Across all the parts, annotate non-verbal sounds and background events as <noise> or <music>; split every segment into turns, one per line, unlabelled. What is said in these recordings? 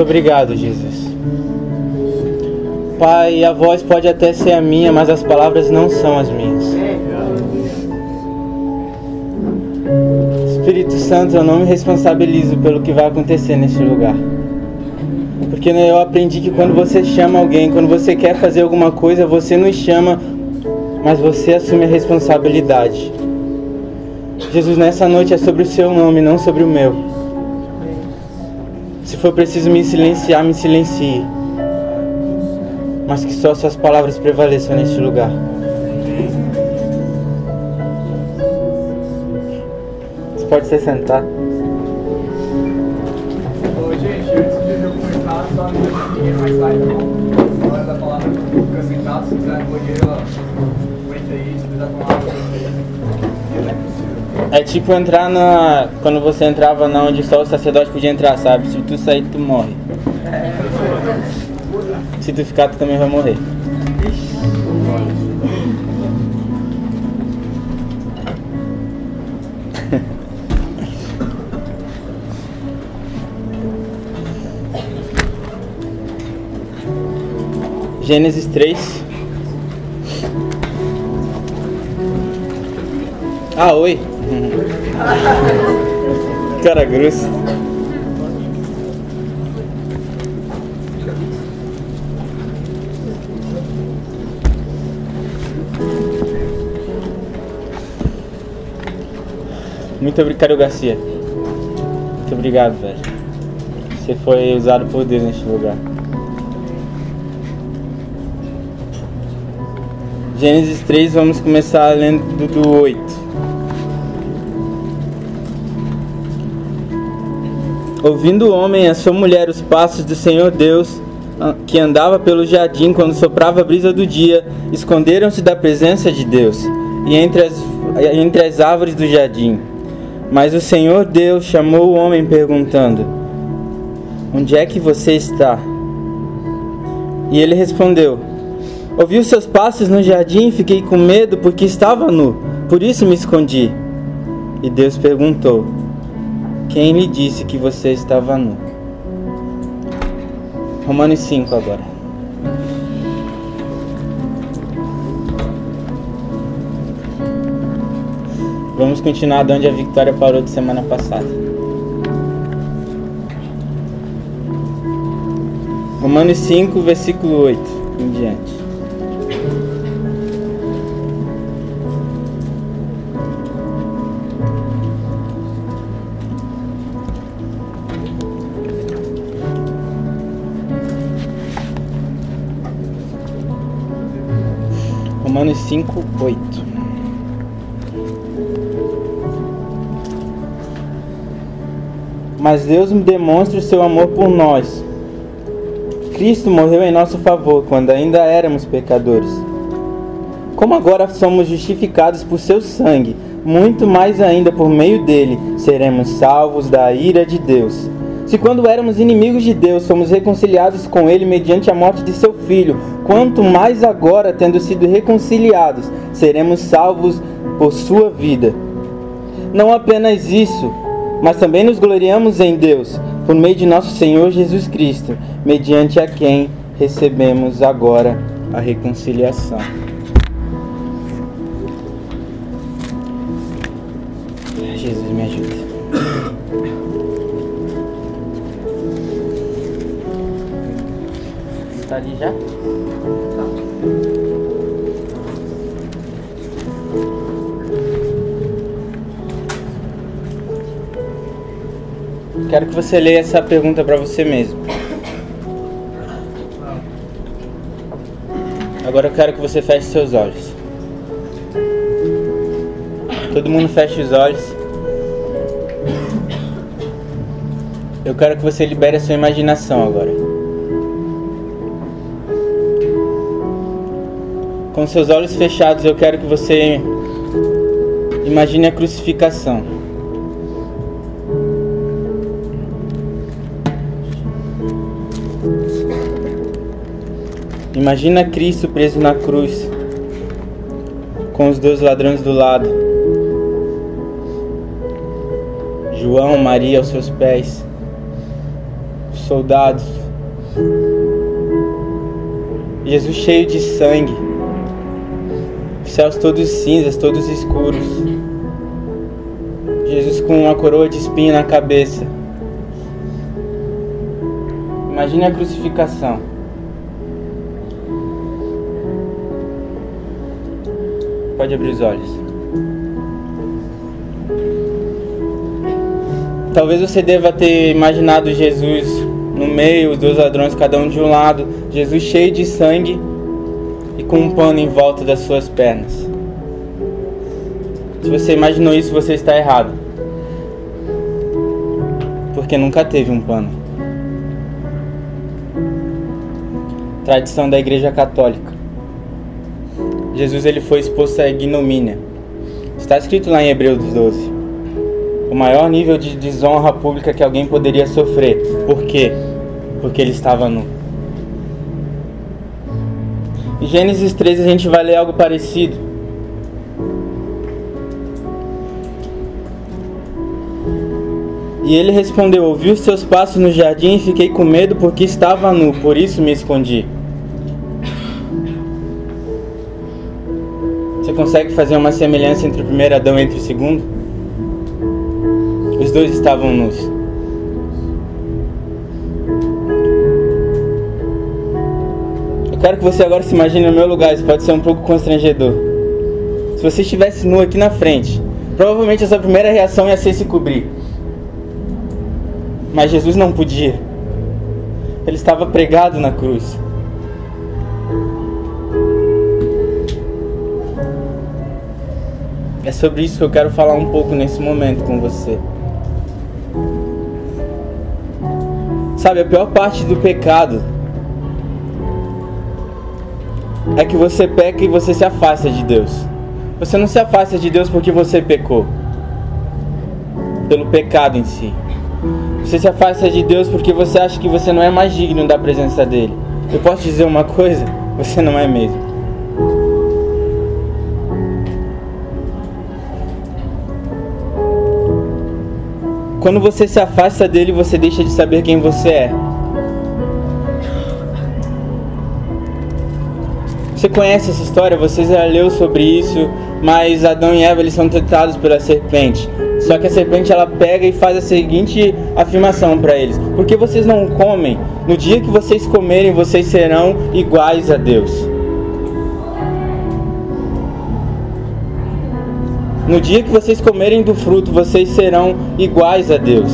Muito obrigado, Jesus. Pai, a voz pode até ser a minha, mas as palavras não são as minhas. Espírito Santo, eu não me responsabilizo pelo que vai acontecer neste lugar. Porque eu aprendi que quando você chama alguém, quando você quer fazer alguma coisa, você nos chama, mas você assume a responsabilidade. Jesus, nessa noite é sobre o seu nome, não sobre o meu. Se for preciso me silenciar, me silencie. Mas que só suas palavras prevaleçam neste lugar. Você pode se sentar.
Ô, gente, antes de eu começar, só coisinha mais tarde, tá bom? Hora da palavra, fica sentado, se quiser banheiro, É
tipo entrar na. Quando você entrava na onde só o sacerdote podia entrar, sabe? Se tu sair, tu morre. Se tu ficar, tu também vai morrer. <laughs> Gênesis 3. Ah, oi. <laughs> Cara grosso. Muito obrigado, Garcia. Muito obrigado, velho. Você foi usado por Deus neste lugar. Gênesis 3, vamos começar lendo do 8. Ouvindo o homem e a sua mulher os passos do Senhor Deus, ah, que andava pelo jardim quando soprava a brisa do dia, esconderam-se da presença de Deus e entre as, entre as árvores do jardim. Mas o Senhor Deus chamou o homem perguntando: Onde é que você está? E ele respondeu: Ouvi os seus passos no jardim e fiquei com medo porque estava nu, por isso me escondi. E Deus perguntou: Quem lhe disse que você estava nu? Romanos 5 agora. Vamos continuar de onde a Victoria parou de semana passada. Romanos 5, versículo 8 em diante. Romanos 5, 8. Mas Deus demonstra o seu amor por nós. Cristo morreu em nosso favor quando ainda éramos pecadores. Como agora somos justificados por seu sangue, muito mais ainda por meio dele seremos salvos da ira de Deus. Se quando éramos inimigos de Deus fomos reconciliados com ele mediante a morte de seu filho, quanto mais agora, tendo sido reconciliados, seremos salvos por sua vida. Não apenas isso, mas também nos gloriamos em Deus, por meio de nosso Senhor Jesus Cristo, mediante a quem recebemos agora a reconciliação. Jesus me ajuda. Está ali já? Quero que você leia essa pergunta para você mesmo. Agora eu quero que você feche seus olhos. Todo mundo feche os olhos. Eu quero que você libere a sua imaginação agora. Com seus olhos fechados, eu quero que você imagine a crucificação. Imagina Cristo preso na cruz, com os dois ladrões do lado. João, Maria aos seus pés, os soldados. Jesus cheio de sangue, os céus todos cinzas, todos escuros. Jesus com uma coroa de espinho na cabeça. Imagine a crucificação. Pode abrir os olhos. Talvez você deva ter imaginado Jesus no meio, os dois ladrões, cada um de um lado, Jesus cheio de sangue e com um pano em volta das suas pernas. Se você imaginou isso, você está errado. Porque nunca teve um pano. Tradição da Igreja Católica. Jesus ele foi exposto à ignomínia. Está escrito lá em Hebreus 12. O maior nível de desonra pública que alguém poderia sofrer. Por quê? Porque ele estava nu. Em Gênesis 13 a gente vai ler algo parecido. E ele respondeu: Ouvi os seus passos no jardim e fiquei com medo porque estava nu, por isso me escondi. Consegue fazer uma semelhança entre o primeiro Adão e entre o segundo? Os dois estavam nus. Eu quero que você agora se imagine no meu lugar, isso pode ser um pouco constrangedor. Se você estivesse nu aqui na frente, provavelmente a sua primeira reação ia ser se cobrir. Mas Jesus não podia. Ele estava pregado na cruz. É sobre isso que eu quero falar um pouco nesse momento com você. Sabe, a pior parte do pecado é que você peca e você se afasta de Deus. Você não se afasta de Deus porque você pecou, pelo pecado em si. Você se afasta de Deus porque você acha que você não é mais digno da presença dele. Eu posso dizer uma coisa? Você não é mesmo. Quando você se afasta dele, você deixa de saber quem você é. Você conhece essa história, você já leu sobre isso, mas Adão e Eva eles são tentados pela serpente. Só que a serpente ela pega e faz a seguinte afirmação para eles: Porque vocês não comem? No dia que vocês comerem, vocês serão iguais a Deus. No dia que vocês comerem do fruto, vocês serão iguais a Deus.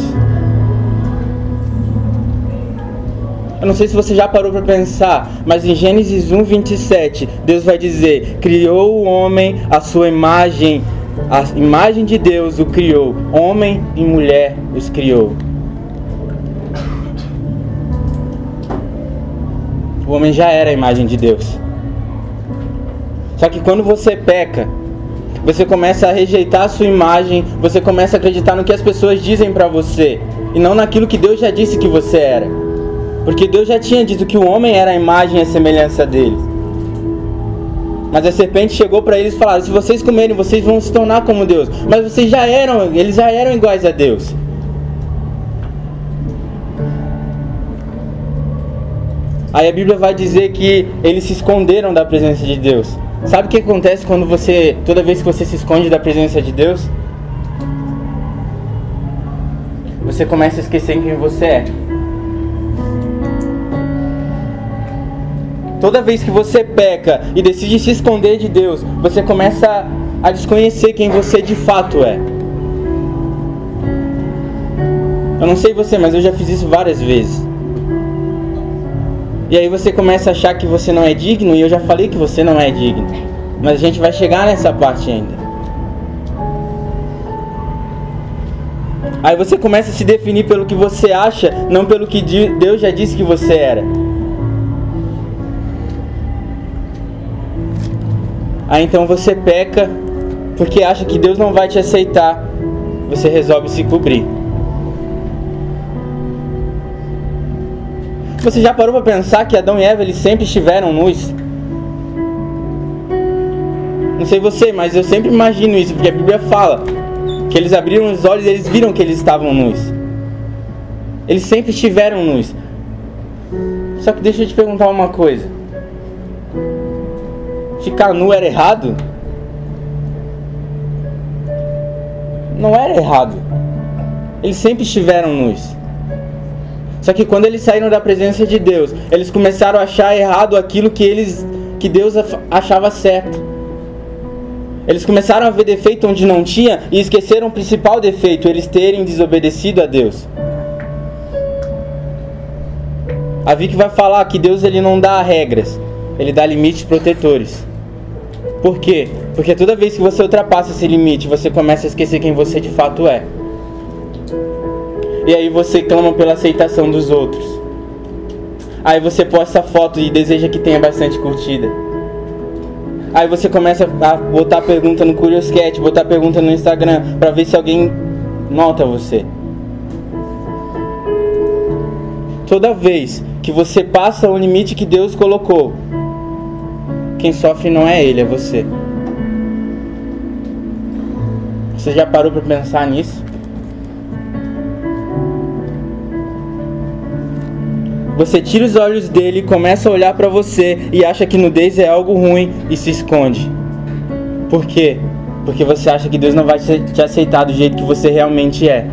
Eu não sei se você já parou para pensar, mas em Gênesis 1, 27, Deus vai dizer: Criou o homem a sua imagem, a imagem de Deus o criou, homem e mulher os criou. O homem já era a imagem de Deus. Só que quando você peca, você começa a rejeitar a sua imagem, você começa a acreditar no que as pessoas dizem para você e não naquilo que Deus já disse que você era. Porque Deus já tinha dito que o homem era a imagem e a semelhança dele. Mas a serpente chegou para eles e falou: se vocês comerem, vocês vão se tornar como Deus. Mas vocês já eram, eles já eram iguais a Deus. Aí a Bíblia vai dizer que eles se esconderam da presença de Deus. Sabe o que acontece quando você, toda vez que você se esconde da presença de Deus? Você começa a esquecer quem você é. Toda vez que você peca e decide se esconder de Deus, você começa a desconhecer quem você de fato é. Eu não sei você, mas eu já fiz isso várias vezes. E aí você começa a achar que você não é digno, e eu já falei que você não é digno. Mas a gente vai chegar nessa parte ainda. Aí você começa a se definir pelo que você acha, não pelo que Deus já disse que você era. Aí então você peca porque acha que Deus não vai te aceitar. Você resolve se cobrir. Você já parou para pensar que Adão e Eva eles sempre estiveram nus? Não sei você, mas eu sempre imagino isso, porque a Bíblia fala Que eles abriram os olhos e eles viram que eles estavam nus. Eles sempre estiveram nus. Só que deixa eu te perguntar uma coisa. Ficar nu era errado? Não era errado. Eles sempre estiveram nus. Só que quando eles saíram da presença de Deus, eles começaram a achar errado aquilo que eles que Deus achava certo. Eles começaram a ver defeito onde não tinha e esqueceram o principal defeito, eles terem desobedecido a Deus. A Vicky vai falar que Deus ele não dá regras, ele dá limites protetores. Por quê? Porque toda vez que você ultrapassa esse limite, você começa a esquecer quem você de fato é. E aí você clama pela aceitação dos outros. Aí você posta foto e deseja que tenha bastante curtida. Aí você começa a botar pergunta no Curioscat, botar pergunta no Instagram para ver se alguém nota você. Toda vez que você passa o limite que Deus colocou, quem sofre não é ele, é você. Você já parou para pensar nisso? Você tira os olhos dele, começa a olhar para você e acha que nudez é algo ruim e se esconde. Por quê? Porque você acha que Deus não vai te aceitar do jeito que você realmente é.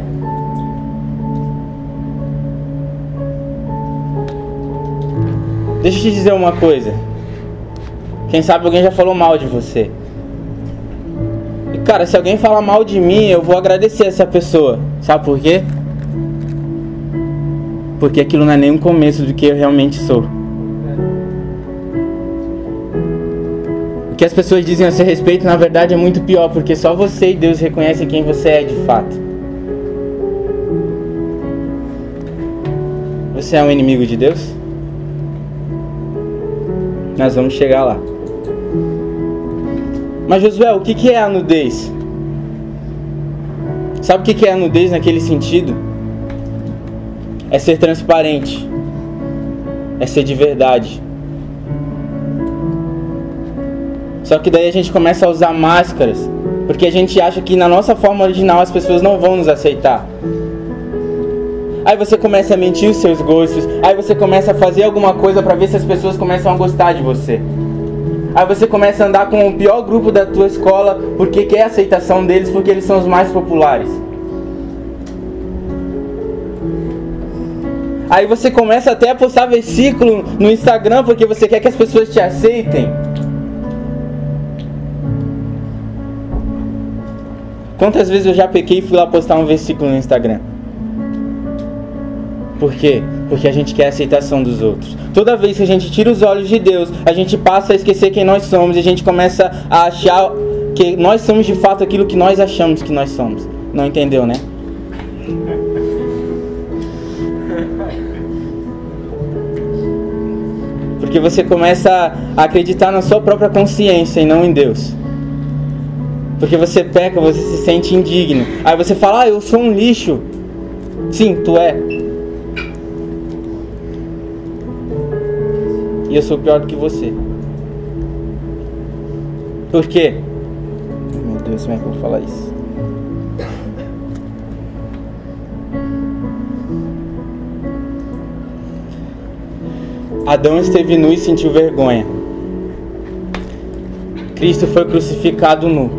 Deixa eu te dizer uma coisa. Quem sabe alguém já falou mal de você. E cara, se alguém falar mal de mim, eu vou agradecer essa pessoa. Sabe por quê? Porque aquilo não é nem um começo do que eu realmente sou. O que as pessoas dizem a seu respeito, na verdade, é muito pior, porque só você e Deus reconhecem quem você é de fato. Você é um inimigo de Deus? Nós vamos chegar lá. Mas Josué, o que é a nudez? Sabe o que é a nudez naquele sentido? É ser transparente, é ser de verdade. Só que daí a gente começa a usar máscaras, porque a gente acha que na nossa forma original as pessoas não vão nos aceitar. Aí você começa a mentir os seus gostos, aí você começa a fazer alguma coisa para ver se as pessoas começam a gostar de você. Aí você começa a andar com o pior grupo da tua escola porque quer a aceitação deles, porque eles são os mais populares. Aí você começa até a postar versículo no Instagram porque você quer que as pessoas te aceitem. Quantas vezes eu já pequei e fui lá postar um versículo no Instagram? Por quê? Porque a gente quer a aceitação dos outros. Toda vez que a gente tira os olhos de Deus, a gente passa a esquecer quem nós somos e a gente começa a achar que nós somos de fato aquilo que nós achamos que nós somos. Não entendeu, né? Porque você começa a acreditar na sua própria consciência e não em Deus. Porque você peca, você se sente indigno. Aí você fala, ah, eu sou um lixo. Sim, tu é. E eu sou pior do que você. Por quê? Meu Deus, como é que eu vou falar isso? Adão esteve nu e sentiu vergonha. Cristo foi crucificado nu,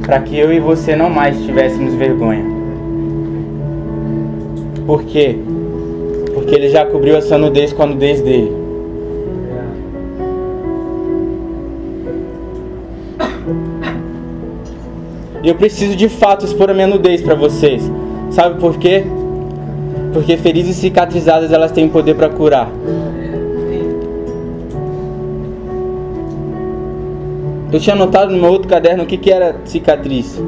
para que eu e você não mais tivéssemos vergonha. Por quê? Porque ele já cobriu essa nudez com a nudez dele. E eu preciso de fato expor a minha nudez para vocês. Sabe por quê? Porque feridas cicatrizadas elas têm poder para curar. Eu tinha anotado no meu outro caderno o que, que era cicatriz.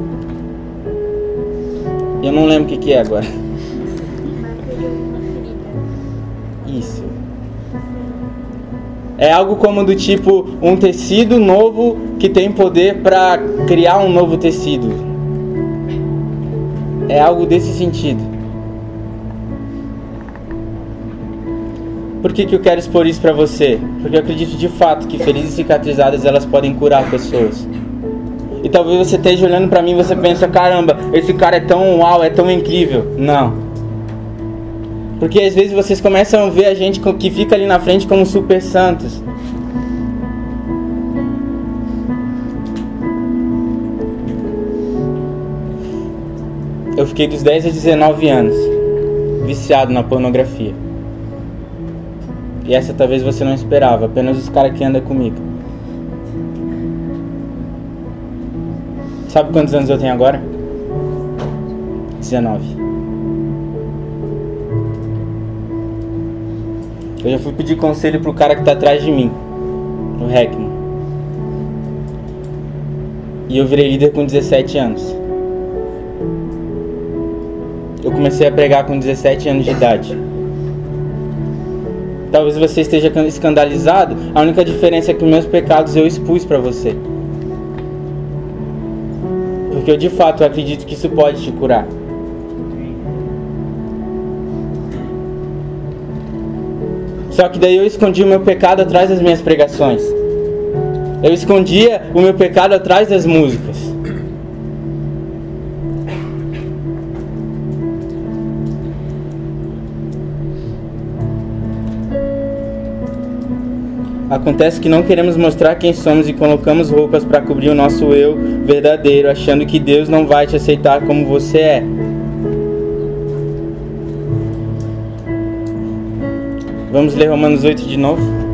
Eu não lembro o que, que é agora. Isso. É algo como do tipo um tecido novo que tem poder para criar um novo tecido. É algo desse sentido. Por que, que eu quero expor isso para você? Porque eu acredito de fato que felizes cicatrizadas elas podem curar pessoas. E talvez você esteja olhando para mim e você pensa, caramba, esse cara é tão uau, é tão incrível. Não. Porque às vezes vocês começam a ver a gente que fica ali na frente como super santos. Eu fiquei dos 10 a 19 anos viciado na pornografia. E essa talvez você não esperava, apenas os caras que andam comigo. Sabe quantos anos eu tenho agora? 19. Eu já fui pedir conselho pro cara que tá atrás de mim, o Heckman. E eu virei líder com 17 anos. Eu comecei a pregar com 17 anos de idade. Talvez você esteja escandalizado. A única diferença é que meus pecados eu expus para você. Porque eu de fato acredito que isso pode te curar. Só que daí eu escondi o meu pecado atrás das minhas pregações. Eu escondia o meu pecado atrás das músicas. Acontece que não queremos mostrar quem somos e colocamos roupas para cobrir o nosso eu verdadeiro, achando que Deus não vai te aceitar como você é. Vamos ler Romanos 8 de novo?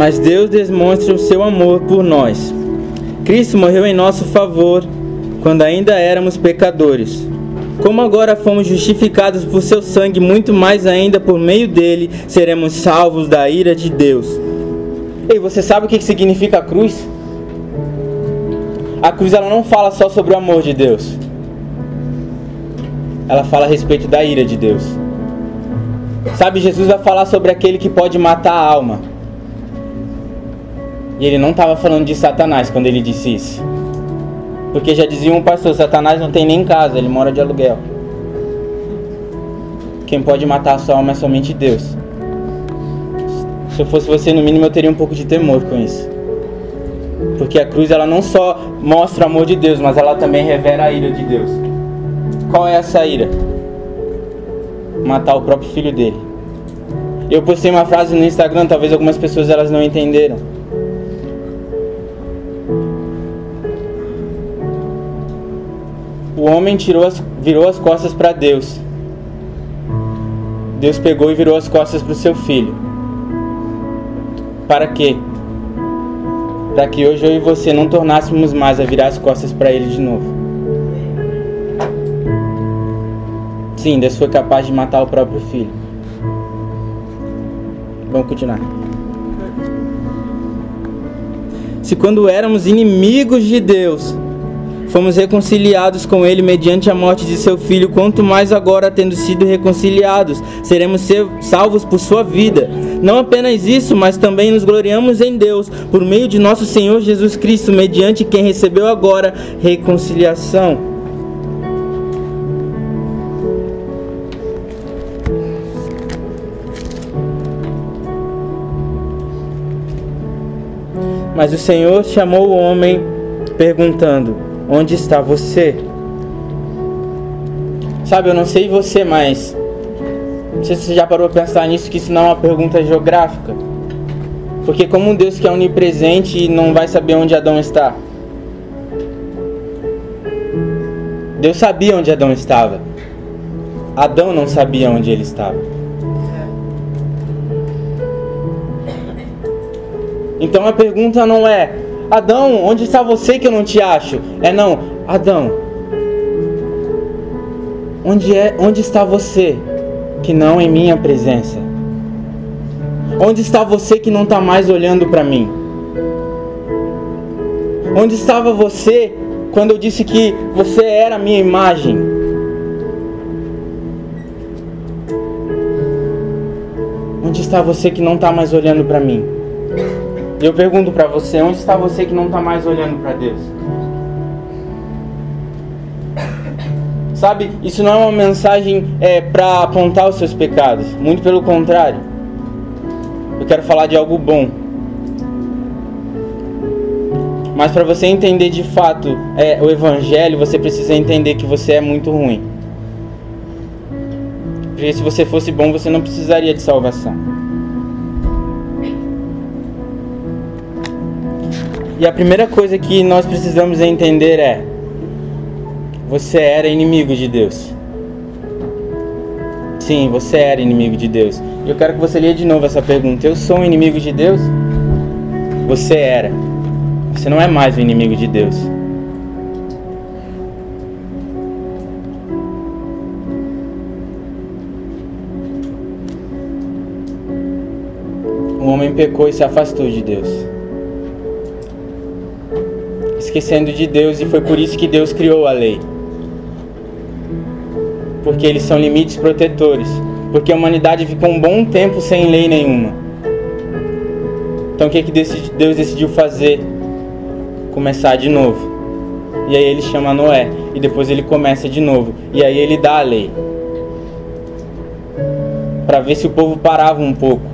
Mas Deus demonstra o seu amor por nós. Cristo morreu em nosso favor quando ainda éramos pecadores. Como agora fomos justificados por seu sangue, muito mais ainda por meio dele seremos salvos da ira de Deus. Ei, você sabe o que significa a cruz? A cruz ela não fala só sobre o amor de Deus. Ela fala a respeito da ira de Deus. Sabe, Jesus vai falar sobre aquele que pode matar a alma. E ele não estava falando de Satanás quando ele disse isso. Porque já dizia um pastor, Satanás não tem nem casa, ele mora de aluguel. Quem pode matar a sua alma é somente Deus. Se eu fosse você, no mínimo eu teria um pouco de temor com isso. Porque a cruz ela não só mostra o amor de Deus, mas ela também revela a ira de Deus. Qual é essa ira? Matar o próprio filho dele. Eu postei uma frase no Instagram, talvez algumas pessoas elas não entenderam. O homem as, virou as costas para Deus. Deus pegou e virou as costas para o seu filho. Para quê? Para que hoje eu e você não tornássemos mais a virar as costas para ele de novo. Sim, Deus foi capaz de matar o próprio filho. Vamos continuar. Se quando éramos inimigos de Deus, fomos reconciliados com ele mediante a morte de seu filho, quanto mais agora, tendo sido reconciliados, seremos salvos por sua vida. Não apenas isso, mas também nos gloriamos em Deus, por meio de nosso Senhor Jesus Cristo, mediante quem recebeu agora reconciliação. Mas o Senhor chamou o homem, perguntando: Onde está você? Sabe, eu não sei você, mas não sei se você já parou para pensar nisso, que isso não é uma pergunta geográfica. Porque como um Deus que é onipresente e não vai saber onde Adão está. Deus sabia onde Adão estava. Adão não sabia onde ele estava. Então a pergunta não é Adão, onde está você que eu não te acho? É não, Adão. Onde é, onde está você que não em minha presença? Onde está você que não está mais olhando para mim? Onde estava você quando eu disse que você era a minha imagem? Onde está você que não está mais olhando para mim? E eu pergunto para você, onde está você que não está mais olhando para Deus? Sabe, isso não é uma mensagem é, para apontar os seus pecados, muito pelo contrário. Eu quero falar de algo bom. Mas para você entender de fato é, o Evangelho, você precisa entender que você é muito ruim. Porque se você fosse bom, você não precisaria de salvação. E a primeira coisa que nós precisamos entender é: você era inimigo de Deus. Sim, você era inimigo de Deus. E eu quero que você leia de novo essa pergunta. Eu sou um inimigo de Deus? Você era. Você não é mais o inimigo de Deus. O homem pecou e se afastou de Deus. Esquecendo de Deus, e foi por isso que Deus criou a lei. Porque eles são limites protetores. Porque a humanidade ficou um bom tempo sem lei nenhuma. Então o que, que Deus decidiu fazer? Começar de novo. E aí ele chama Noé. E depois ele começa de novo. E aí ele dá a lei. Para ver se o povo parava um pouco.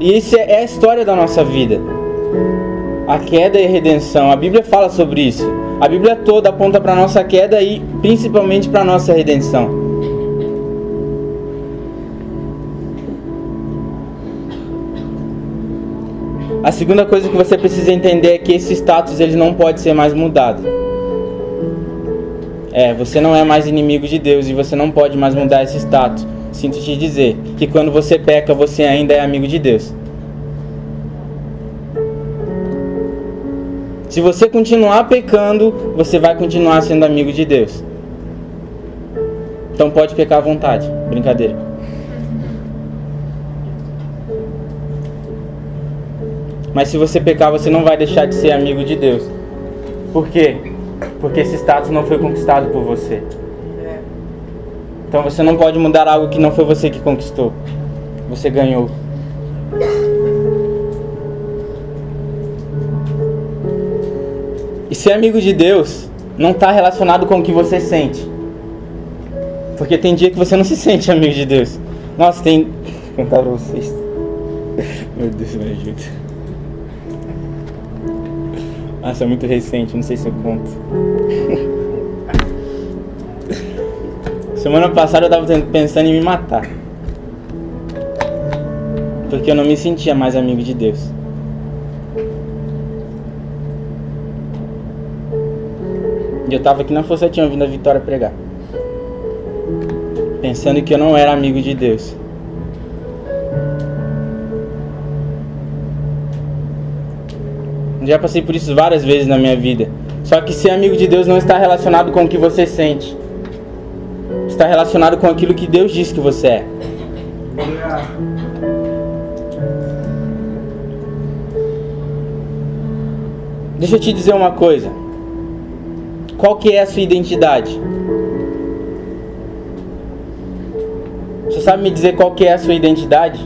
E isso é a história da nossa vida. A queda e a redenção. A Bíblia fala sobre isso. A Bíblia toda aponta para a nossa queda e principalmente para a nossa redenção. A segunda coisa que você precisa entender é que esse status ele não pode ser mais mudado. É, você não é mais inimigo de Deus e você não pode mais mudar esse status. Sinto te dizer que quando você peca, você ainda é amigo de Deus. Se você continuar pecando, você vai continuar sendo amigo de Deus. Então pode pecar à vontade. Brincadeira. Mas se você pecar, você não vai deixar de ser amigo de Deus. Por quê? Porque esse status não foi conquistado por você. Então você não pode mudar algo que não foi você que conquistou. Você ganhou. Ser amigo de Deus não está relacionado com o que você sente. Porque tem dia que você não se sente amigo de Deus. Nossa, tem. Vou contar pra vocês. Meu Deus, me ajuda. Nossa, é muito recente, não sei se eu conto. Semana passada eu tava pensando em me matar. Porque eu não me sentia mais amigo de Deus. Eu tava aqui na Força tinha ouvindo a Vitória pregar. Pensando que eu não era amigo de Deus. Já passei por isso várias vezes na minha vida. Só que ser amigo de Deus não está relacionado com o que você sente. Está relacionado com aquilo que Deus diz que você é. Deixa eu te dizer uma coisa. Qual que é a sua identidade? Você sabe me dizer qual que é a sua identidade?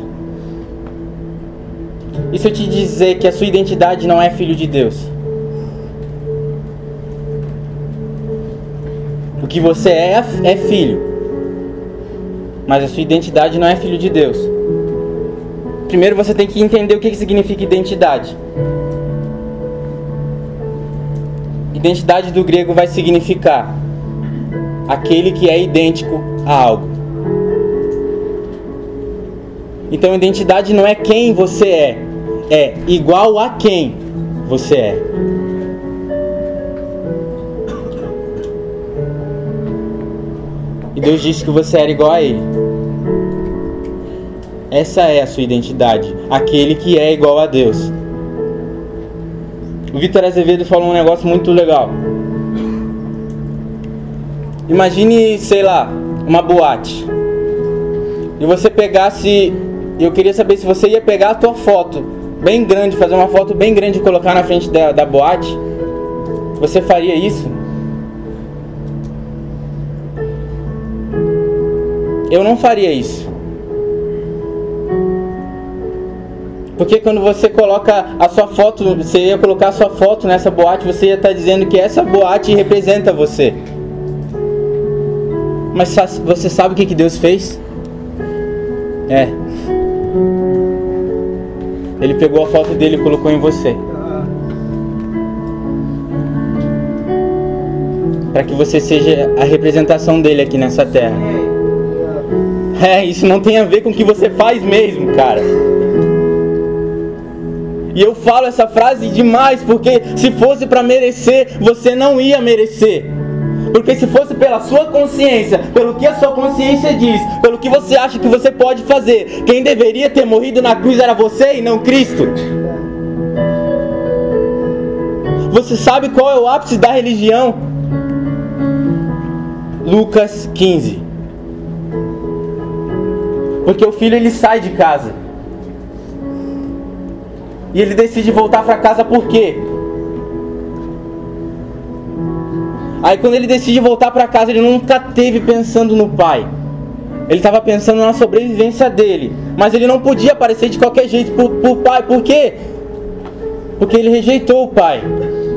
E se eu te dizer que a sua identidade não é filho de Deus? O que você é é filho, mas a sua identidade não é filho de Deus. Primeiro você tem que entender o que significa identidade. Identidade do grego vai significar aquele que é idêntico a algo. Então, identidade não é quem você é, é igual a quem você é. E Deus disse que você era igual a Ele. Essa é a sua identidade. Aquele que é igual a Deus. O Vitor Azevedo falou um negócio muito legal. Imagine, sei lá, uma boate. E você pegasse. Eu queria saber se você ia pegar a tua foto bem grande, fazer uma foto bem grande e colocar na frente da, da boate, você faria isso? Eu não faria isso. Porque quando você coloca a sua foto, você ia colocar a sua foto nessa boate, você ia estar dizendo que essa boate representa você. Mas você sabe o que Deus fez? É. Ele pegou a foto dele e colocou em você. Para que você seja a representação dele aqui nessa terra. É, isso não tem a ver com o que você faz mesmo, cara. E eu falo essa frase demais porque se fosse para merecer, você não ia merecer. Porque se fosse pela sua consciência, pelo que a sua consciência diz, pelo que você acha que você pode fazer, quem deveria ter morrido na cruz era você e não Cristo. Você sabe qual é o ápice da religião? Lucas 15. Porque o filho ele sai de casa. E ele decide voltar para casa por quê? Aí quando ele decide voltar para casa, ele nunca teve pensando no pai. Ele estava pensando na sobrevivência dele. Mas ele não podia aparecer de qualquer jeito pro, pro pai. Por quê? Porque ele rejeitou o pai.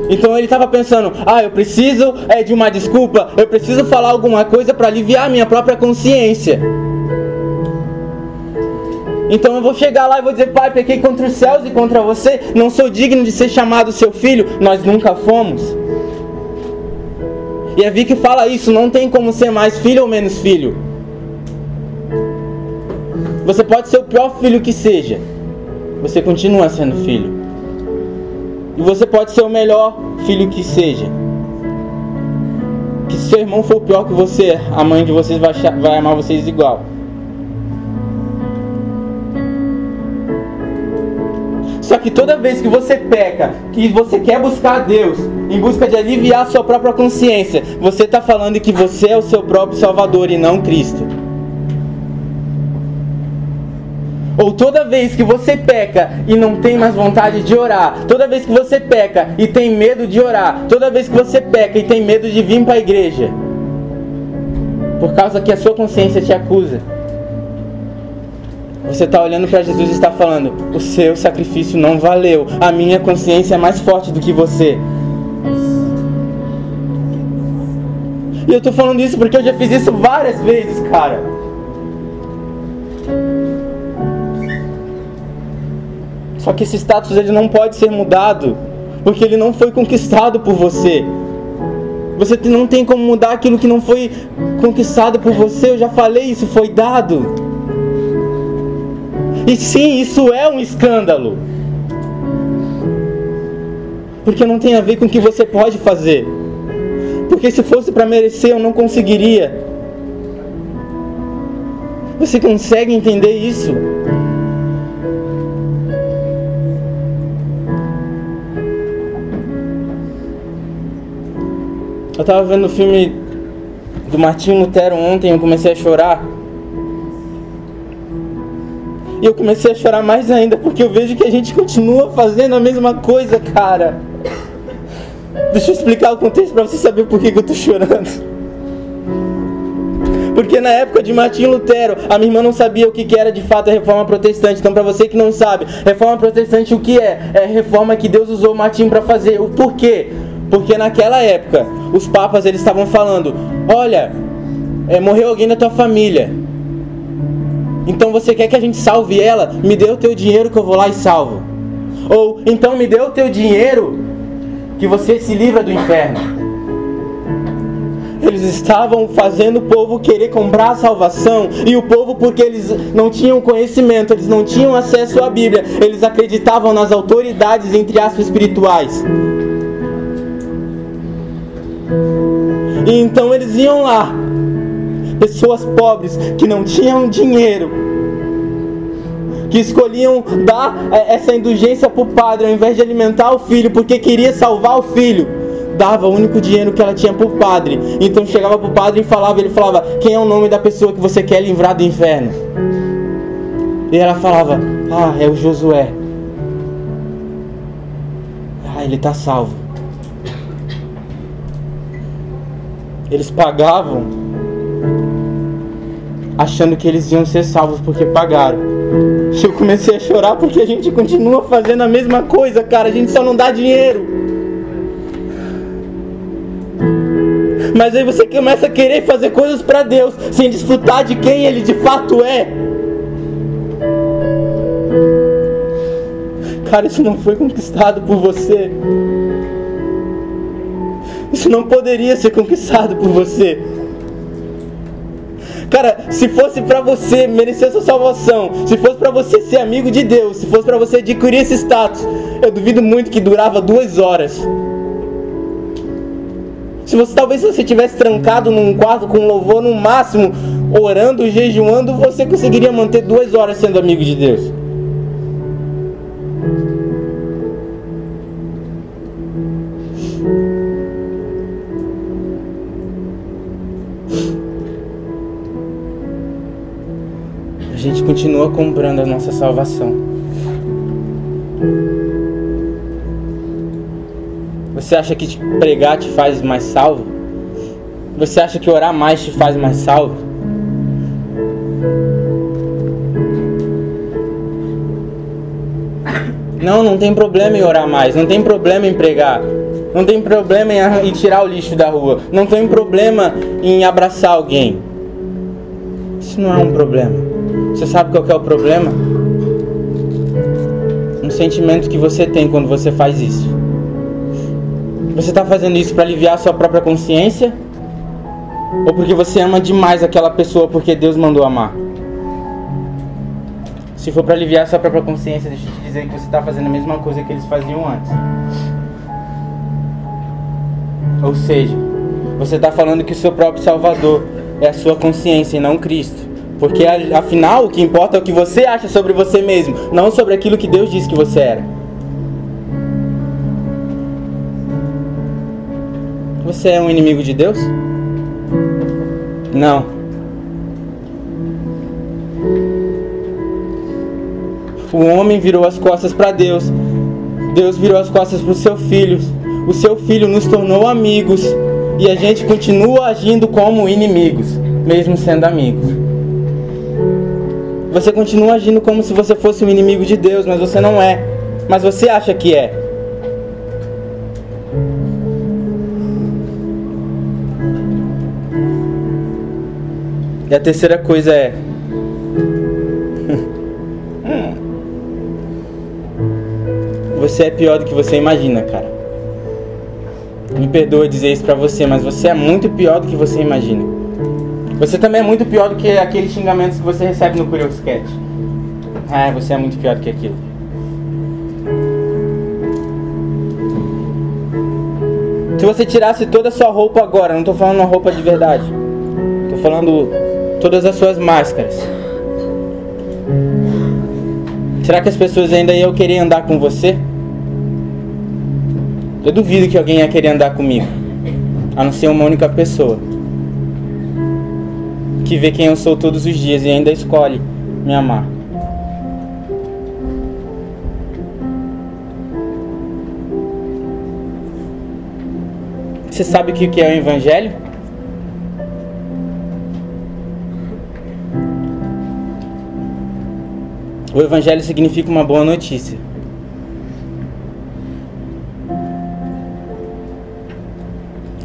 Então ele estava pensando: ah, eu preciso é, de uma desculpa, eu preciso falar alguma coisa para aliviar minha própria consciência. Então eu vou chegar lá e vou dizer: Pai, pequei contra os céus e contra você, não sou digno de ser chamado seu filho. Nós nunca fomos. E a Vicky fala isso: não tem como ser mais filho ou menos filho. Você pode ser o pior filho que seja, você continua sendo filho. E você pode ser o melhor filho que seja. Que se seu irmão for pior que você, a mãe de vocês vai, vai amar vocês igual. Só que toda vez que você peca, que você quer buscar Deus, em busca de aliviar a sua própria consciência, você está falando que você é o seu próprio Salvador e não Cristo. Ou toda vez que você peca e não tem mais vontade de orar, toda vez que você peca e tem medo de orar, toda vez que você peca e tem medo de vir para a igreja, por causa que a sua consciência te acusa. Você está olhando para Jesus e está falando: o seu sacrifício não valeu, a minha consciência é mais forte do que você. E eu estou falando isso porque eu já fiz isso várias vezes, cara. Só que esse status ele não pode ser mudado, porque ele não foi conquistado por você. Você não tem como mudar aquilo que não foi conquistado por você. Eu já falei, isso foi dado. E sim, isso é um escândalo. Porque não tem a ver com o que você pode fazer. Porque se fosse para merecer, eu não conseguiria. Você consegue entender isso? Eu tava vendo o filme do Martinho Lutero ontem, eu comecei a chorar. E eu comecei a chorar mais ainda porque eu vejo que a gente continua fazendo a mesma coisa, cara. Deixa eu explicar o contexto para você saber por que, que eu tô chorando. Porque na época de Martinho Lutero, a minha irmã não sabia o que era de fato a reforma protestante. Então, para você que não sabe, reforma protestante o que é? É a reforma que Deus usou Martinho para fazer. O porquê? Porque naquela época, os papas eles estavam falando: olha, é, morreu alguém da tua família. Então você quer que a gente salve ela? Me dê o teu dinheiro que eu vou lá e salvo. Ou então me dê o teu dinheiro que você se livra do inferno. Eles estavam fazendo o povo querer comprar a salvação e o povo porque eles não tinham conhecimento, eles não tinham acesso à Bíblia, eles acreditavam nas autoridades entre aspas espirituais. E então eles iam lá, pessoas pobres que não tinham dinheiro, que escolhiam dar é, essa indulgência para o padre ao invés de alimentar o filho, porque queria salvar o filho. Dava o único dinheiro que ela tinha para o padre. Então chegava para o padre e falava, ele falava, quem é o nome da pessoa que você quer livrar do inferno? E ela falava, ah, é o Josué. Ah, ele está salvo. Eles pagavam achando que eles iam ser salvos porque pagaram. Eu comecei a chorar porque a gente continua fazendo a mesma coisa, cara. A gente só não dá dinheiro. Mas aí você começa a querer fazer coisas para Deus sem desfrutar de quem Ele de fato é. Cara, isso não foi conquistado por você. Isso não poderia ser conquistado por você. Cara, se fosse para você merecer sua salvação, se fosse para você ser amigo de Deus, se fosse para você adquirir esse status, eu duvido muito que durava duas horas. Se você talvez se você tivesse trancado num quarto com louvor no máximo, orando, jejuando, você conseguiria manter duas horas sendo amigo de Deus. Continua comprando a nossa salvação. Você acha que pregar te faz mais salvo? Você acha que orar mais te faz mais salvo? Não, não tem problema em orar mais, não tem problema em pregar, não tem problema em <laughs> tirar o lixo da rua, não tem problema em abraçar alguém. Isso não é um problema. Você sabe qual é o problema? Um sentimento que você tem quando você faz isso. Você está fazendo isso para aliviar a sua própria consciência? Ou porque você ama demais aquela pessoa porque Deus mandou amar? Se for para aliviar a sua própria consciência, deixa eu te dizer que você está fazendo a mesma coisa que eles faziam antes. Ou seja, você está falando que o seu próprio Salvador é a sua consciência e não Cristo. Porque afinal o que importa é o que você acha sobre você mesmo, não sobre aquilo que Deus disse que você era. Você é um inimigo de Deus? Não. O homem virou as costas para Deus. Deus virou as costas para os seus filhos. O seu filho nos tornou amigos. E a gente continua agindo como inimigos, mesmo sendo amigos. Você continua agindo como se você fosse um inimigo de Deus, mas você não é. Mas você acha que é. E a terceira coisa é. <laughs> você é pior do que você imagina, cara. Me perdoa dizer isso pra você, mas você é muito pior do que você imagina. Você também é muito pior do que aqueles xingamentos que você recebe no Curious Cat. Ah, você é muito pior do que aquilo. Se você tirasse toda a sua roupa agora, não estou falando uma roupa de verdade. Estou falando todas as suas máscaras. Será que as pessoas ainda iam querer andar com você? Eu duvido que alguém ia querer andar comigo. A não ser uma única pessoa que vê quem eu sou todos os dias e ainda escolhe me amar. Você sabe o que é o Evangelho? O Evangelho significa uma boa notícia.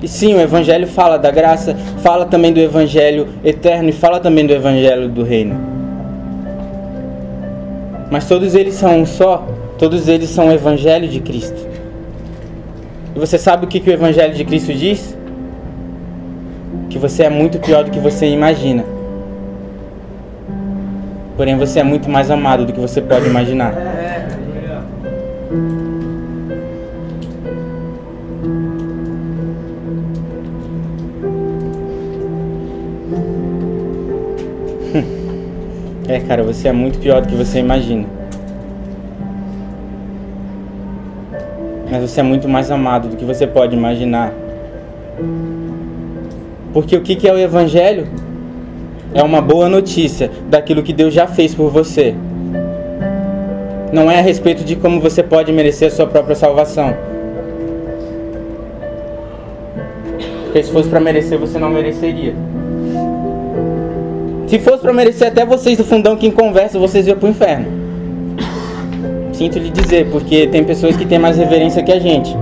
E sim, o Evangelho fala da graça, fala também do Evangelho eterno e fala também do Evangelho do reino. Mas todos eles são um só, todos eles são o Evangelho de Cristo. E você sabe o que, que o Evangelho de Cristo diz? Que você é muito pior do que você imagina. Porém, você é muito mais amado do que você pode imaginar. É, cara, você é muito pior do que você imagina. Mas você é muito mais amado do que você pode imaginar. Porque o que é o Evangelho? É uma boa notícia daquilo que Deus já fez por você. Não é a respeito de como você pode merecer a sua própria salvação. Porque se fosse para merecer, você não mereceria. Se fosse para merecer até vocês do fundão que em conversa, vocês iam pro inferno. Sinto lhe dizer, porque tem pessoas que têm mais reverência que a gente.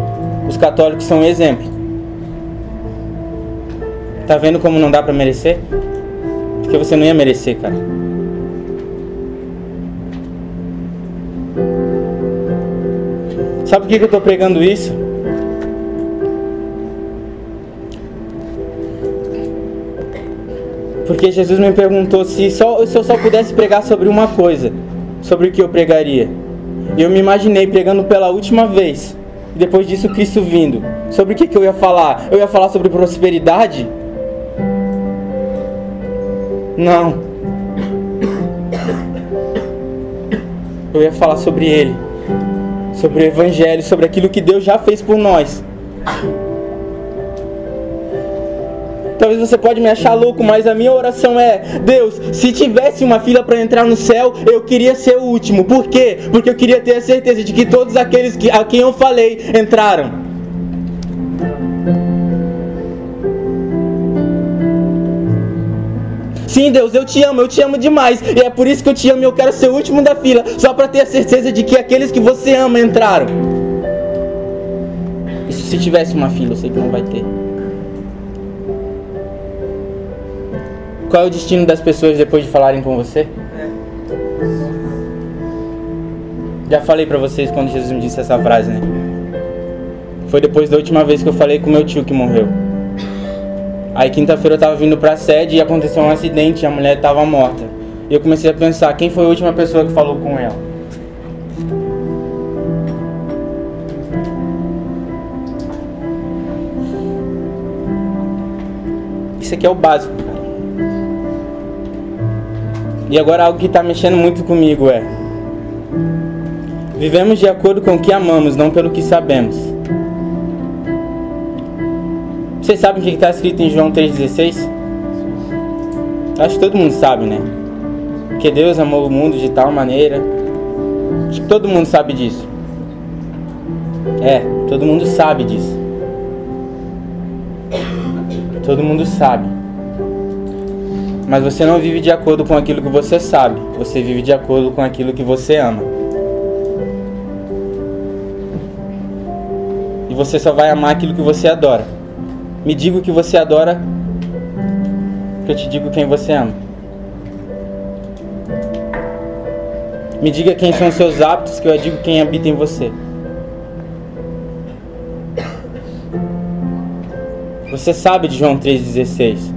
Os católicos são um exemplo. Tá vendo como não dá para merecer? Porque você não ia merecer, cara. Sabe por que, que eu tô pregando isso? Porque Jesus me perguntou se, só, se eu só pudesse pregar sobre uma coisa, sobre o que eu pregaria. E eu me imaginei pregando pela última vez. Depois disso, Cristo vindo. Sobre o que, que eu ia falar? Eu ia falar sobre prosperidade? Não. Eu ia falar sobre Ele, sobre o Evangelho, sobre aquilo que Deus já fez por nós. Talvez você pode me achar louco, mas a minha oração é: Deus, se tivesse uma fila para entrar no céu, eu queria ser o último. Por quê? Porque eu queria ter a certeza de que todos aqueles que, a quem eu falei entraram. Sim, Deus, eu te amo, eu te amo demais. E é por isso que eu te amo e eu quero ser o último da fila, só para ter a certeza de que aqueles que você ama entraram. Isso se tivesse uma fila, eu sei que não vai ter. Qual é o destino das pessoas depois de falarem com você? Já falei para vocês quando Jesus me disse essa frase, né? Foi depois da última vez que eu falei com meu tio que morreu. Aí quinta-feira eu tava vindo pra sede e aconteceu um acidente e a mulher tava morta. E eu comecei a pensar, quem foi a última pessoa que falou com ela? Isso aqui é o básico. E agora algo que tá mexendo muito comigo é Vivemos de acordo com o que amamos, não pelo que sabemos. Vocês sabem o que está escrito em João 3,16? Acho que todo mundo sabe, né? Que Deus amou o mundo de tal maneira. Acho que todo mundo sabe disso. É, todo mundo sabe disso. Todo mundo sabe. Mas você não vive de acordo com aquilo que você sabe. Você vive de acordo com aquilo que você ama. E você só vai amar aquilo que você adora. Me diga o que você adora, que eu te digo quem você ama. Me diga quem são os seus hábitos, que eu digo quem habita em você. Você sabe de João 3,16.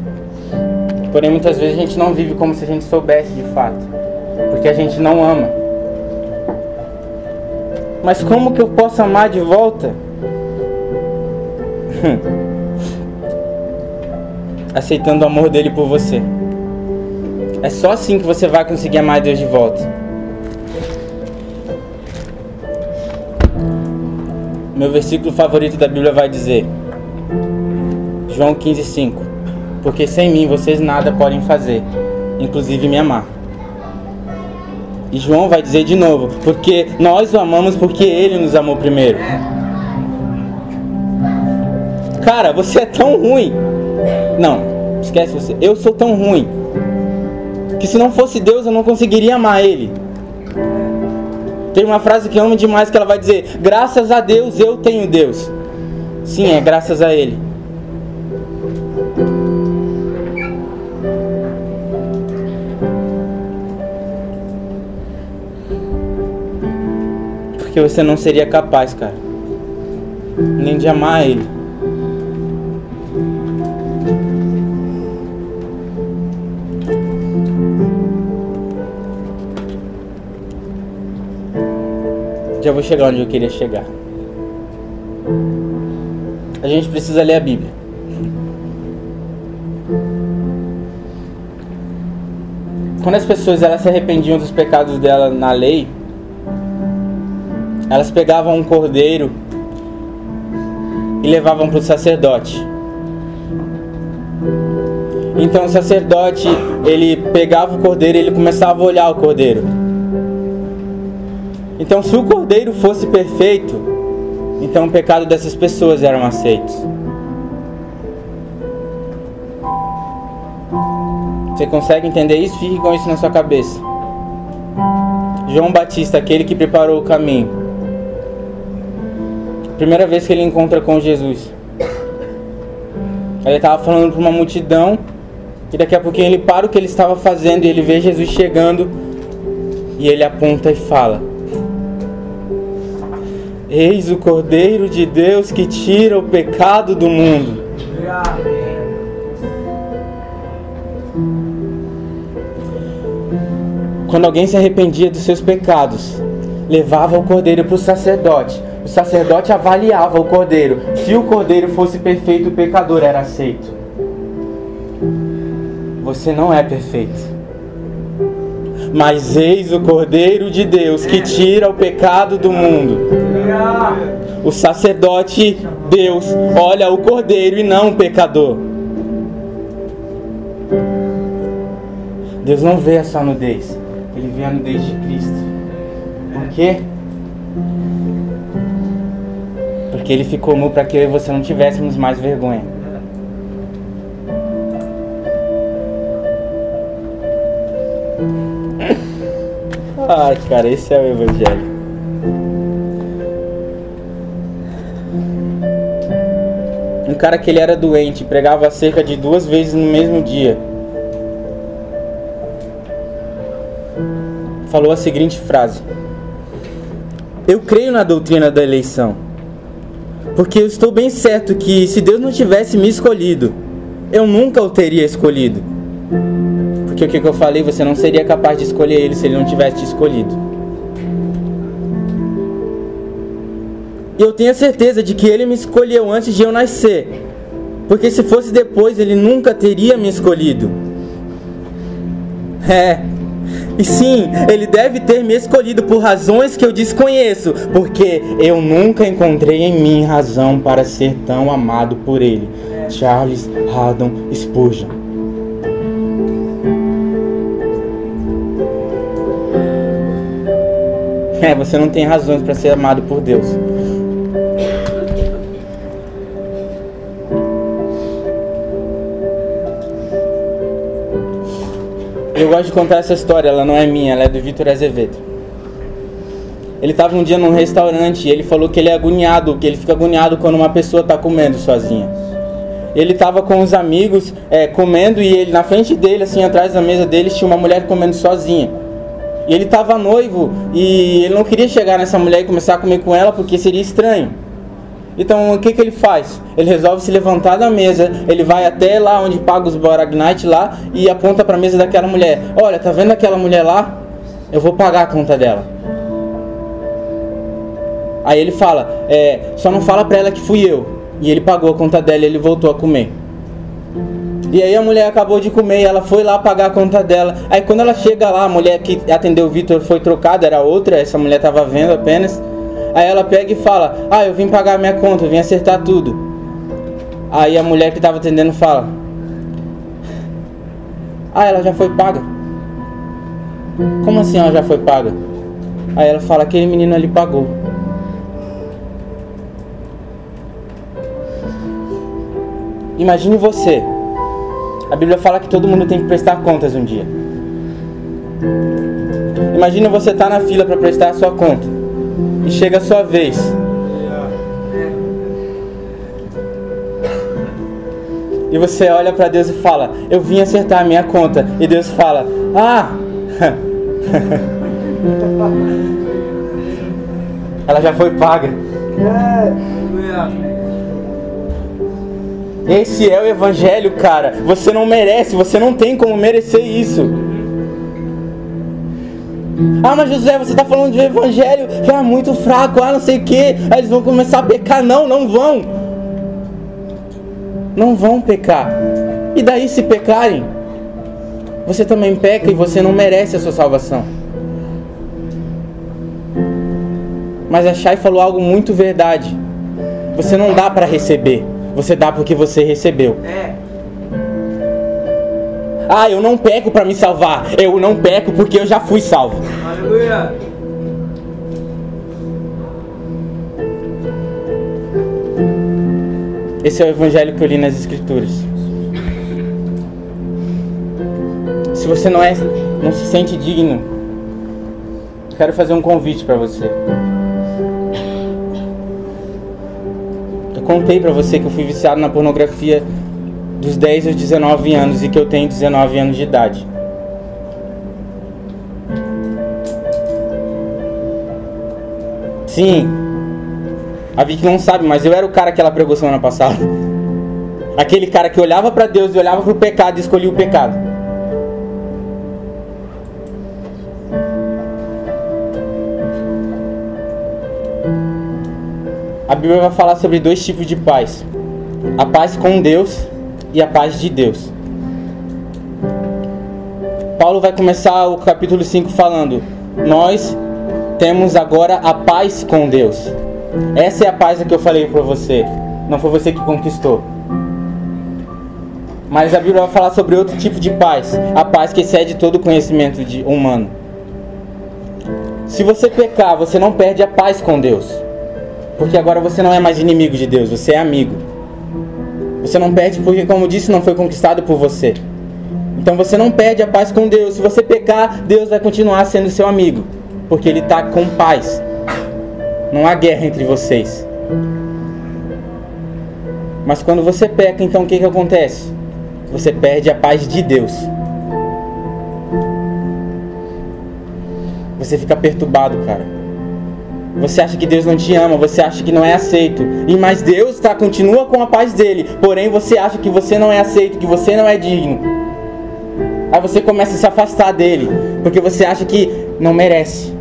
Porém, muitas vezes a gente não vive como se a gente soubesse de fato. Porque a gente não ama. Mas como que eu posso amar de volta? <laughs> aceitando o amor dele por você. É só assim que você vai conseguir amar Deus de volta. Meu versículo favorito da Bíblia vai dizer: João 15:5. Porque sem mim vocês nada podem fazer, inclusive me amar. E João vai dizer de novo: Porque nós o amamos porque ele nos amou primeiro. Cara, você é tão ruim não, esquece você. Eu sou tão ruim que se não fosse Deus eu não conseguiria amar Ele. Tem uma frase que eu amo demais que ela vai dizer: Graças a Deus eu tenho Deus. Sim, é graças a Ele. Porque você não seria capaz, cara, nem de amar Ele. já vou chegar onde eu queria chegar. A gente precisa ler a Bíblia. Quando as pessoas elas se arrependiam dos pecados dela na lei, elas pegavam um cordeiro e levavam para o sacerdote. Então o sacerdote ele pegava o cordeiro e ele começava a olhar o cordeiro. Então, se o cordeiro fosse perfeito, então o pecado dessas pessoas eram aceitos. Você consegue entender isso? Fique com isso na sua cabeça. João Batista, aquele que preparou o caminho. Primeira vez que ele encontra com Jesus. Ele estava falando para uma multidão e daqui a pouquinho ele para o que ele estava fazendo e ele vê Jesus chegando e ele aponta e fala: Eis o Cordeiro de Deus que tira o pecado do mundo. Quando alguém se arrependia dos seus pecados, levava o cordeiro para o sacerdote. O sacerdote avaliava o cordeiro. Se o cordeiro fosse perfeito, o pecador era aceito. Você não é perfeito. Mas eis o Cordeiro de Deus que tira o pecado do mundo. O sacerdote, Deus, olha o Cordeiro e não o pecador. Deus não vê a sua nudez, Ele vê a nudez de Cristo. Por quê? Porque Ele ficou nu para que eu e você não tivéssemos mais vergonha. <laughs> Ai, cara, esse é o Evangelho. Um cara que ele era doente, pregava cerca de duas vezes no mesmo dia. Falou a seguinte frase: Eu creio na doutrina da eleição, porque eu estou bem certo que se Deus não tivesse me escolhido, eu nunca o teria escolhido. Porque o que eu falei, você não seria capaz de escolher ele se ele não tivesse te escolhido. E eu tenho a certeza de que ele me escolheu antes de eu nascer. Porque se fosse depois, ele nunca teria me escolhido. É. E sim, ele deve ter me escolhido por razões que eu desconheço, porque eu nunca encontrei em mim razão para ser tão amado por ele. Charles Haddon Spurgeon. É, você não tem razões para ser amado por Deus. Eu gosto de contar essa história, ela não é minha, ela é do Vitor Azevedo. Ele estava um dia num restaurante e ele falou que ele é agoniado, que ele fica agoniado quando uma pessoa está comendo sozinha. Ele estava com os amigos é, comendo e ele na frente dele, assim atrás da mesa deles, tinha uma mulher comendo sozinha. E ele estava noivo e ele não queria chegar nessa mulher e começar a comer com ela porque seria estranho. Então o que, que ele faz? Ele resolve se levantar da mesa, ele vai até lá onde paga os Boragnite lá e aponta para a mesa daquela mulher. Olha, tá vendo aquela mulher lá? Eu vou pagar a conta dela. Aí ele fala, é, só não fala para ela que fui eu. E ele pagou a conta dela e ele voltou a comer. E aí a mulher acabou de comer ela foi lá pagar a conta dela. Aí quando ela chega lá, a mulher que atendeu o Vitor foi trocada, era outra, essa mulher tava vendo apenas. Aí ela pega e fala: Ah, eu vim pagar minha conta, eu vim acertar tudo. Aí a mulher que estava atendendo fala: Ah, ela já foi paga. Como assim ela já foi paga? Aí ela fala: Aquele menino ali pagou. Imagine você. A Bíblia fala que todo mundo tem que prestar contas um dia. Imagine você estar tá na fila para prestar a sua conta e chega a sua vez. E você olha para Deus e fala: Eu vim acertar a minha conta. E Deus fala: Ah! <laughs> Ela já foi paga. Esse é o Evangelho, cara. Você não merece, você não tem como merecer isso. Ah, mas José, você está falando de evangelho que é muito fraco, ah, não sei o que. Aí eles vão começar a pecar. Não, não vão. Não vão pecar. E daí se pecarem, você também peca e você não merece a sua salvação. Mas a Chay falou algo muito verdade. Você não dá para receber, você dá porque você recebeu. É. Ah, eu não peco para me salvar. Eu não peco porque eu já fui salvo. Aleluia. Esse é o evangelho que eu li nas escrituras. Se você não é, não se sente digno, quero fazer um convite para você. Eu contei para você que eu fui viciado na pornografia dos 10 aos 19 anos e que eu tenho 19 anos de idade. Sim, a Vicky não sabe, mas eu era o cara que ela pregou semana passada. <laughs> Aquele cara que olhava para Deus e olhava para o pecado e escolhia o pecado. A Bíblia vai falar sobre dois tipos de paz: a paz com Deus e a paz de Deus. Paulo vai começar o capítulo 5 falando: Nós temos agora a paz com Deus. Essa é a paz que eu falei para você. Não foi você que conquistou. Mas a Bíblia vai falar sobre outro tipo de paz, a paz que excede todo conhecimento humano. Se você pecar, você não perde a paz com Deus. Porque agora você não é mais inimigo de Deus, você é amigo. Você não perde porque, como disse, não foi conquistado por você. Então você não perde a paz com Deus. Se você pecar, Deus vai continuar sendo seu amigo. Porque Ele está com paz. Não há guerra entre vocês. Mas quando você peca, então o que, que acontece? Você perde a paz de Deus. Você fica perturbado, cara. Você acha que Deus não te ama, você acha que não é aceito. E mas Deus tá, continua com a paz dele. Porém, você acha que você não é aceito, que você não é digno. Aí você começa a se afastar dele, porque você acha que não merece.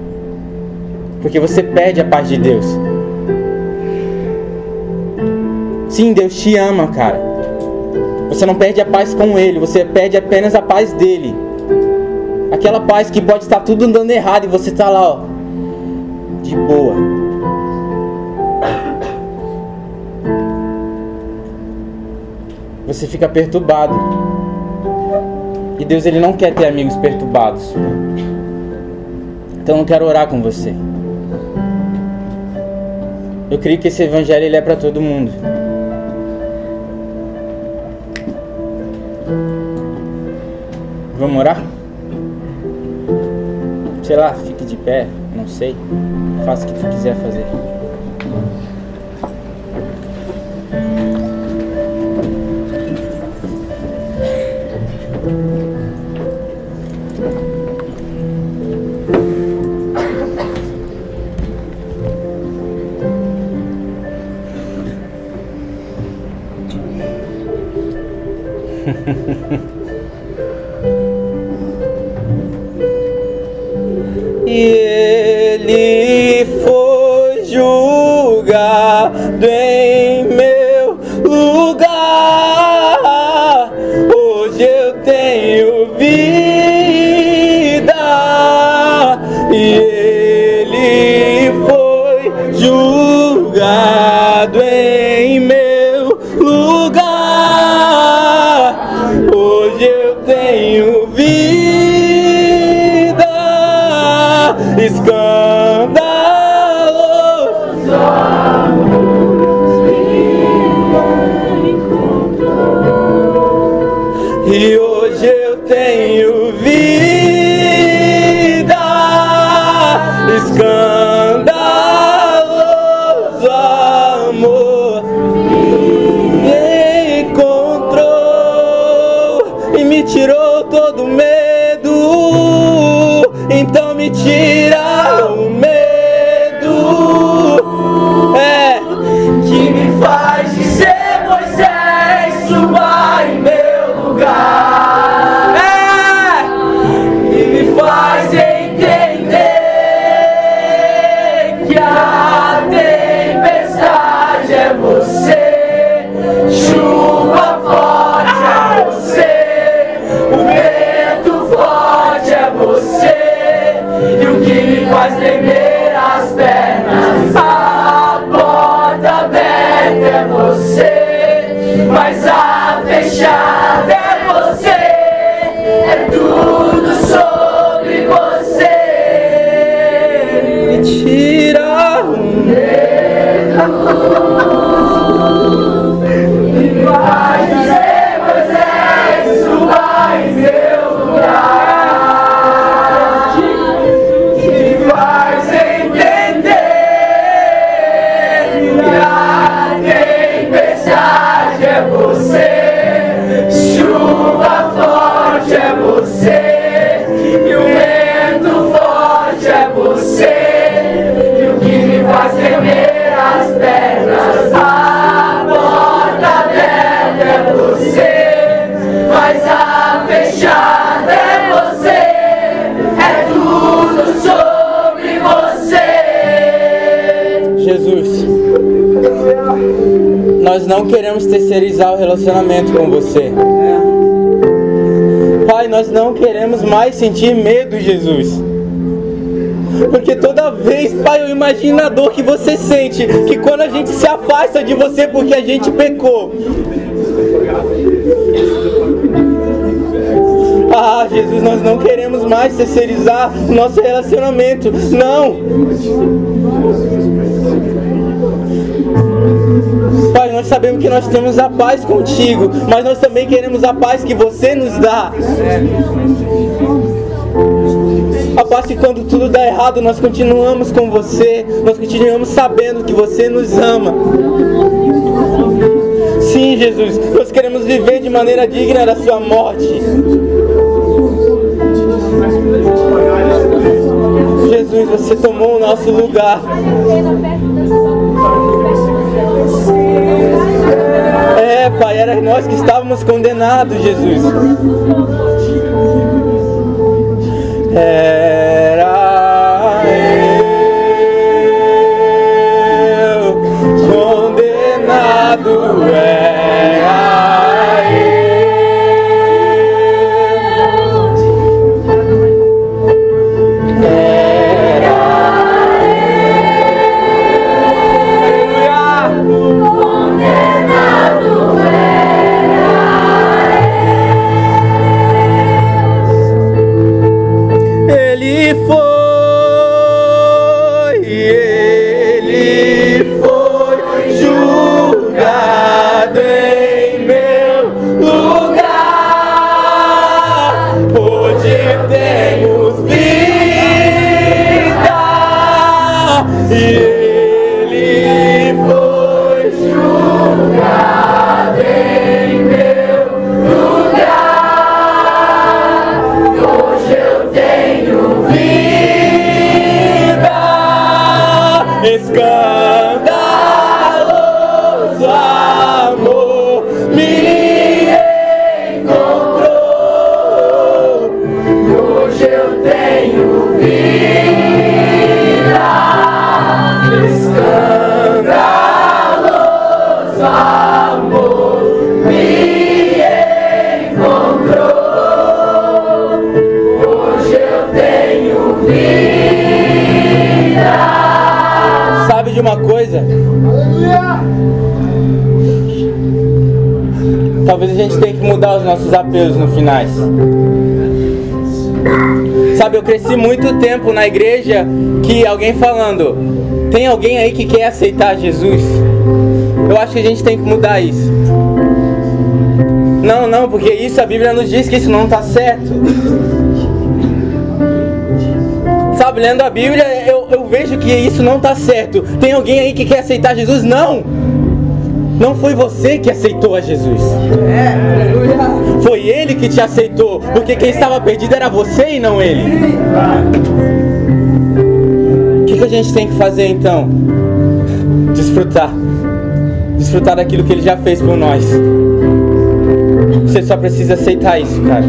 Porque você perde a paz de Deus. Sim, Deus te ama, cara. Você não perde a paz com Ele, você perde apenas a paz dele. Aquela paz que pode estar tudo andando errado e você está lá, ó, de boa. Você fica perturbado. E Deus ele não quer ter amigos perturbados. Então eu quero orar com você. Eu creio que esse evangelho ele é para todo mundo. Vamos orar? Sei lá, fique de pé, não sei. Faça o que tu quiser fazer. Relacionamento com você. Pai, nós não queremos mais sentir medo, Jesus. Porque toda vez, Pai, eu imagino a dor que você sente, que quando a gente se afasta de você porque a gente pecou. Ah, Jesus, nós não queremos mais terceirizar nosso relacionamento. Não. Pai, nós sabemos que nós temos a paz contigo, mas nós também queremos a paz que você nos dá. A paz que quando tudo dá errado, nós continuamos com você, nós continuamos sabendo que você nos ama. Sim, Jesus, nós queremos viver de maneira digna da sua morte. Jesus, você tomou o nosso lugar. É, Pai, era nós que estávamos condenados, Jesus. Era nossos apelos no finais. Sabe, eu cresci muito tempo na igreja que alguém falando, tem alguém aí que quer aceitar Jesus? Eu acho que a gente tem que mudar isso. Não, não, porque isso a Bíblia nos diz que isso não está certo. Sabe, lendo a Bíblia, eu, eu vejo que isso não está certo. Tem alguém aí que quer aceitar Jesus? Não! Não foi você que aceitou a Jesus. Foi ele que te aceitou. Porque quem estava perdido era você e não ele. O que, que a gente tem que fazer então? Desfrutar. Desfrutar daquilo que ele já fez por nós. Você só precisa aceitar isso, cara.